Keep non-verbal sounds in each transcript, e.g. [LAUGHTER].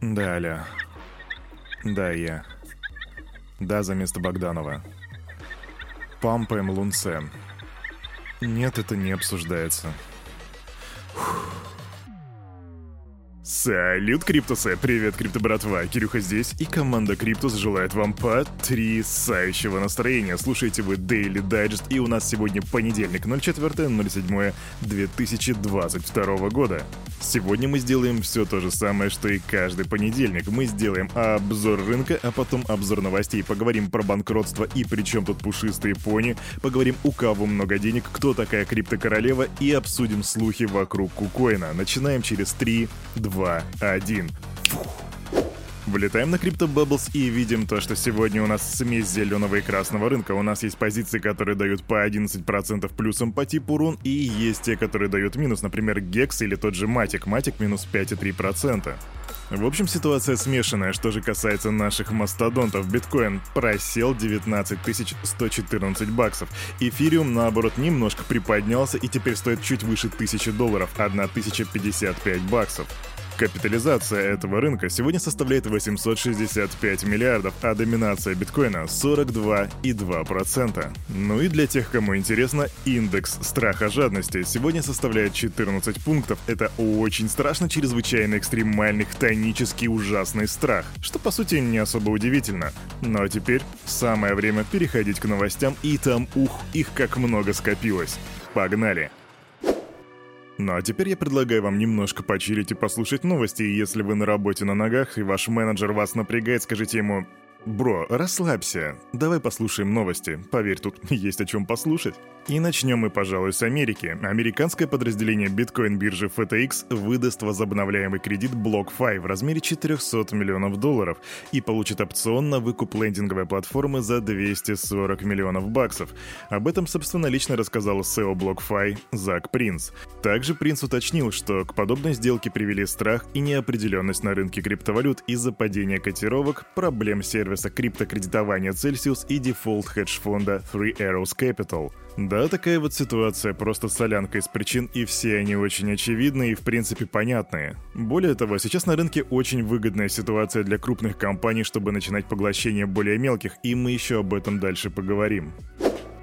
Да, Аля. Да, я. Да, за место Богданова. Пампаем лунце. Нет, это не обсуждается. Салют, Криптусы! Привет, Крипто братва! Кирюха здесь, и команда Криптус желает вам потрясающего настроения. Слушайте вы Daily Digest, и у нас сегодня понедельник, 04.07.2022 года. Сегодня мы сделаем все то же самое, что и каждый понедельник. Мы сделаем обзор рынка, а потом обзор новостей. Поговорим про банкротство и при чем тут пушистые пони. Поговорим, у кого много денег, кто такая криптокоролева и обсудим слухи вокруг кукоина. Начинаем через 3, 2, 2, 1. Влетаем на Crypto Bubbles и видим то, что сегодня у нас смесь зеленого и красного рынка. У нас есть позиции, которые дают по 11% плюсом по типу рун, и есть те, которые дают минус, например, Gex или тот же Matic. Matic минус 5,3%. В общем, ситуация смешанная. Что же касается наших мастодонтов, биткоин просел 19 114 баксов. Эфириум, наоборот, немножко приподнялся и теперь стоит чуть выше 1000 долларов, 1055 баксов. Капитализация этого рынка сегодня составляет 865 миллиардов, а доминация биткоина 42,2%. Ну и для тех, кому интересно, индекс страха жадности сегодня составляет 14 пунктов. Это очень страшно, чрезвычайно экстремальный, хтонический ужасный страх, что по сути не особо удивительно. Ну а теперь самое время переходить к новостям, и там, ух, их как много скопилось. Погнали! Ну а теперь я предлагаю вам немножко почилить и послушать новости, и если вы на работе на ногах, и ваш менеджер вас напрягает, скажите ему «Бро, расслабься, давай послушаем новости, поверь, тут [LAUGHS] есть о чем послушать». И начнем мы, пожалуй, с Америки. Американское подразделение биткоин-биржи FTX выдаст возобновляемый кредит BlockFi в размере 400 миллионов долларов и получит опцион на выкуп лендинговой платформы за 240 миллионов баксов. Об этом, собственно, лично рассказал SEO BlockFi Зак Принц. Также Принц уточнил, что к подобной сделке привели страх и неопределенность на рынке криптовалют из-за падения котировок, проблем сервиса криптокредитования Celsius и дефолт хедж-фонда Three Arrows Capital. Да, такая вот ситуация, просто солянка из причин, и все они очень очевидны и в принципе понятные. Более того, сейчас на рынке очень выгодная ситуация для крупных компаний, чтобы начинать поглощение более мелких, и мы еще об этом дальше поговорим.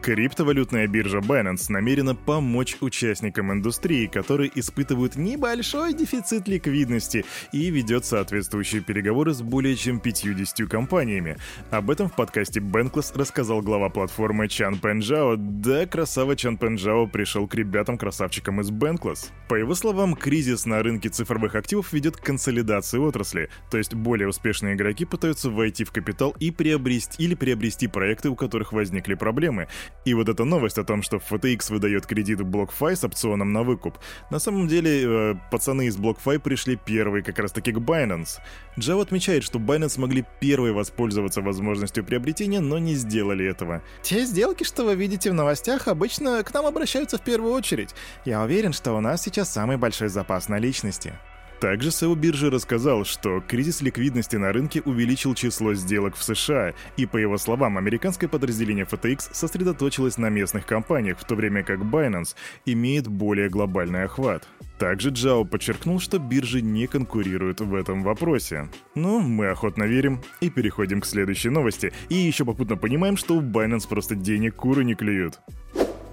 Криптовалютная биржа Binance намерена помочь участникам индустрии, которые испытывают небольшой дефицит ликвидности и ведет соответствующие переговоры с более чем 50 компаниями. Об этом в подкасте Bankless рассказал глава платформы Чан Пенджао. Да, красава Чан Пенджао пришел к ребятам-красавчикам из Bankless. По его словам, кризис на рынке цифровых активов ведет к консолидации отрасли, то есть более успешные игроки пытаются войти в капитал и приобрести или приобрести проекты, у которых возникли проблемы, и вот эта новость о том, что FTX выдает кредит BlockFi с опционом на выкуп, на самом деле э, пацаны из BlockFi пришли первые как раз таки к Binance. Джао отмечает, что Binance могли первые воспользоваться возможностью приобретения, но не сделали этого. Те сделки, что вы видите в новостях, обычно к нам обращаются в первую очередь. Я уверен, что у нас сейчас самый большой запас наличности. Также SEO биржи рассказал, что кризис ликвидности на рынке увеличил число сделок в США, и по его словам, американское подразделение FTX сосредоточилось на местных компаниях, в то время как Binance имеет более глобальный охват. Также Джао подчеркнул, что биржи не конкурируют в этом вопросе. Но мы охотно верим и переходим к следующей новости. И еще попутно понимаем, что у Binance просто денег куры не клюют.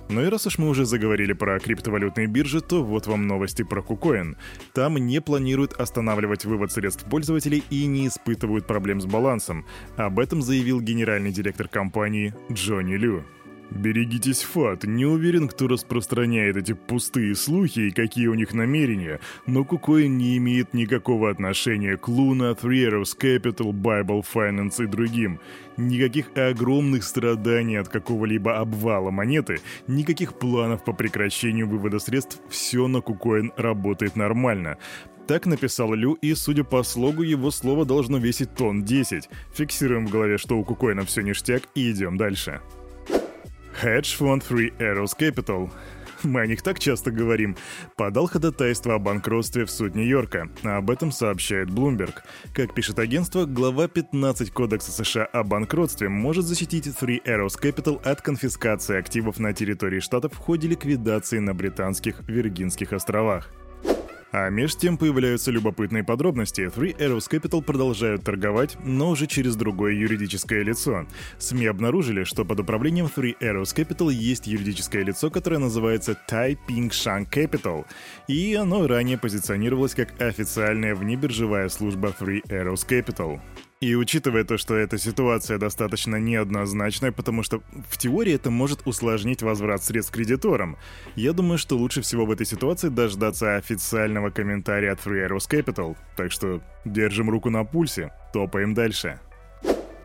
Ну и раз уж мы уже заговорили про криптовалютные биржи, то вот вам новости про KuCoin. Там не планируют останавливать вывод средств пользователей и не испытывают проблем с балансом. Об этом заявил генеральный директор компании Джонни Лю. Берегитесь, Фат, не уверен, кто распространяет эти пустые слухи и какие у них намерения, но Кукоин не имеет никакого отношения к Luna, Three Arrows Capital, Bible Finance и другим. Никаких огромных страданий от какого-либо обвала монеты, никаких планов по прекращению вывода средств, все на Кукоин работает нормально. Так написал Лю, и, судя по слогу, его слово должно весить тонн 10. Фиксируем в голове, что у Кукоина все ништяк, и идем дальше. Хедж-фонд Three Arrows Capital мы о них так часто говорим, подал ходатайство о банкротстве в суд Нью-Йорка. Об этом сообщает Bloomberg. Как пишет агентство, глава 15 Кодекса США о банкротстве может защитить Three Arrows Capital от конфискации активов на территории штатов в ходе ликвидации на британских Виргинских островах. А меж тем появляются любопытные подробности. Three Arrows Capital продолжают торговать, но уже через другое юридическое лицо. СМИ обнаружили, что под управлением Three Arrows Capital есть юридическое лицо, которое называется Tai Ping Shang Capital, и оно ранее позиционировалось как официальная внебиржевая служба Three Arrows Capital. И учитывая то, что эта ситуация достаточно неоднозначная, потому что в теории это может усложнить возврат средств кредиторам, я думаю, что лучше всего в этой ситуации дождаться официального комментария от Free Arrows Capital. Так что держим руку на пульсе, топаем дальше.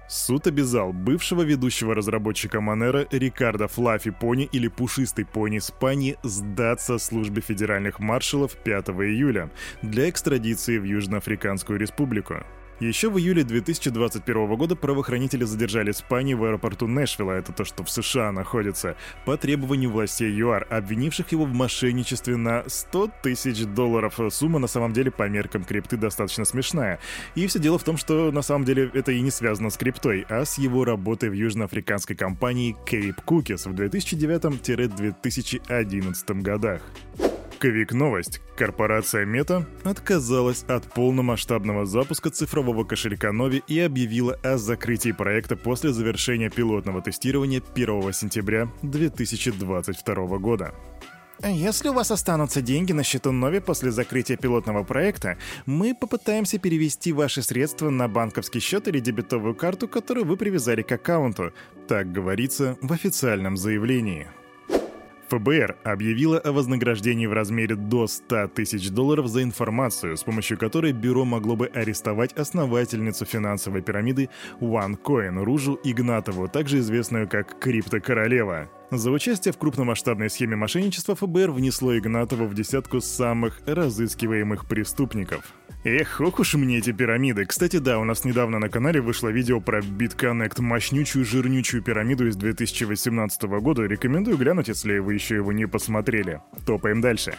Суд обязал бывшего ведущего разработчика Монера Рикардо Флаффи Пони или Пушистый Пони Спани сдаться службе федеральных маршалов 5 июля для экстрадиции в Южноафриканскую республику. Еще в июле 2021 года правоохранители задержали Спани в аэропорту Нэшвилла, это то, что в США находится, по требованию властей ЮАР, обвинивших его в мошенничестве на 100 тысяч долларов. Сумма на самом деле по меркам крипты достаточно смешная. И все дело в том, что на самом деле это и не связано с криптой, а с его работой в южноафриканской компании Cape Cookies в 2009-2011 годах. Ковик новость. Корпорация Мета отказалась от полномасштабного запуска цифрового кошелька Novi и объявила о закрытии проекта после завершения пилотного тестирования 1 сентября 2022 года. Если у вас останутся деньги на счету Novi после закрытия пилотного проекта, мы попытаемся перевести ваши средства на банковский счет или дебетовую карту, которую вы привязали к аккаунту. Так говорится в официальном заявлении. ФБР объявило о вознаграждении в размере до 100 тысяч долларов за информацию, с помощью которой бюро могло бы арестовать основательницу финансовой пирамиды OneCoin Ружу Игнатову, также известную как Криптокоролева. За участие в крупномасштабной схеме мошенничества ФБР внесло Игнатова в десятку самых разыскиваемых преступников. Эх, ох уж мне эти пирамиды. Кстати, да, у нас недавно на канале вышло видео про BitConnect, мощнючую жирнючую пирамиду из 2018 года. Рекомендую глянуть, если вы еще его не посмотрели. Топаем дальше.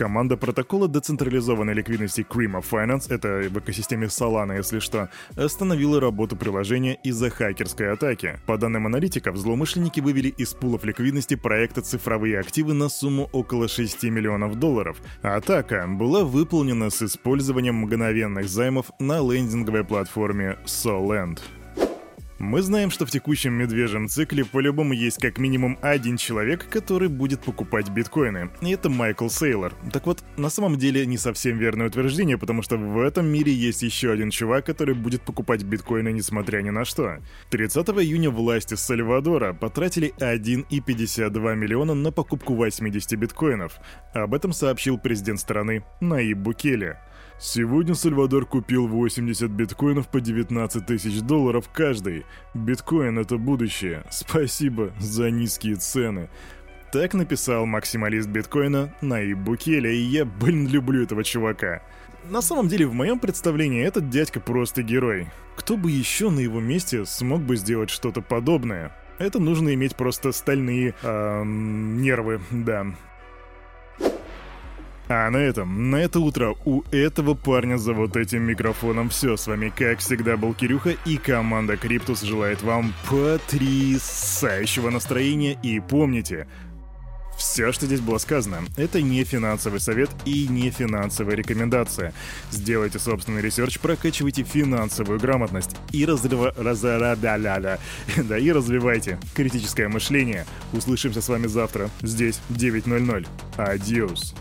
Команда протокола децентрализованной ликвидности Cream of Finance, это в экосистеме Solana, если что, остановила работу приложения из-за хакерской атаки. По данным аналитиков, злоумышленники вывели из пулов ликвидности проекта цифровые активы на сумму около 6 миллионов долларов. Атака была выполнена с использованием мгновенных займов на лендинговой платформе Solend. Мы знаем, что в текущем медвежьем цикле по-любому есть как минимум один человек, который будет покупать биткоины. И это Майкл Сейлор. Так вот, на самом деле не совсем верное утверждение, потому что в этом мире есть еще один чувак, который будет покупать биткоины несмотря ни на что. 30 июня власти Сальвадора потратили 1,52 миллиона на покупку 80 биткоинов. Об этом сообщил президент страны Наиб Букеле. Сегодня Сальвадор купил 80 биткоинов по 19 тысяч долларов каждый. Биткоин — это будущее. Спасибо за низкие цены. Так написал максималист биткоина Наиб Букеля, и я, блин, люблю этого чувака. На самом деле, в моем представлении, этот дядька просто герой. Кто бы еще на его месте смог бы сделать что-то подобное? Это нужно иметь просто стальные эм, нервы, да. А на этом, на это утро у этого парня за вот этим микрофоном все. С вами, как всегда, был Кирюха, и команда Криптус желает вам потрясающего настроения. И помните, все, что здесь было сказано, это не финансовый совет и не финансовая рекомендация. Сделайте собственный research, прокачивайте финансовую грамотность и разрыва... разра... [LAUGHS] да, и развивайте критическое мышление. Услышимся с вами завтра, здесь, 9.00. Адиос.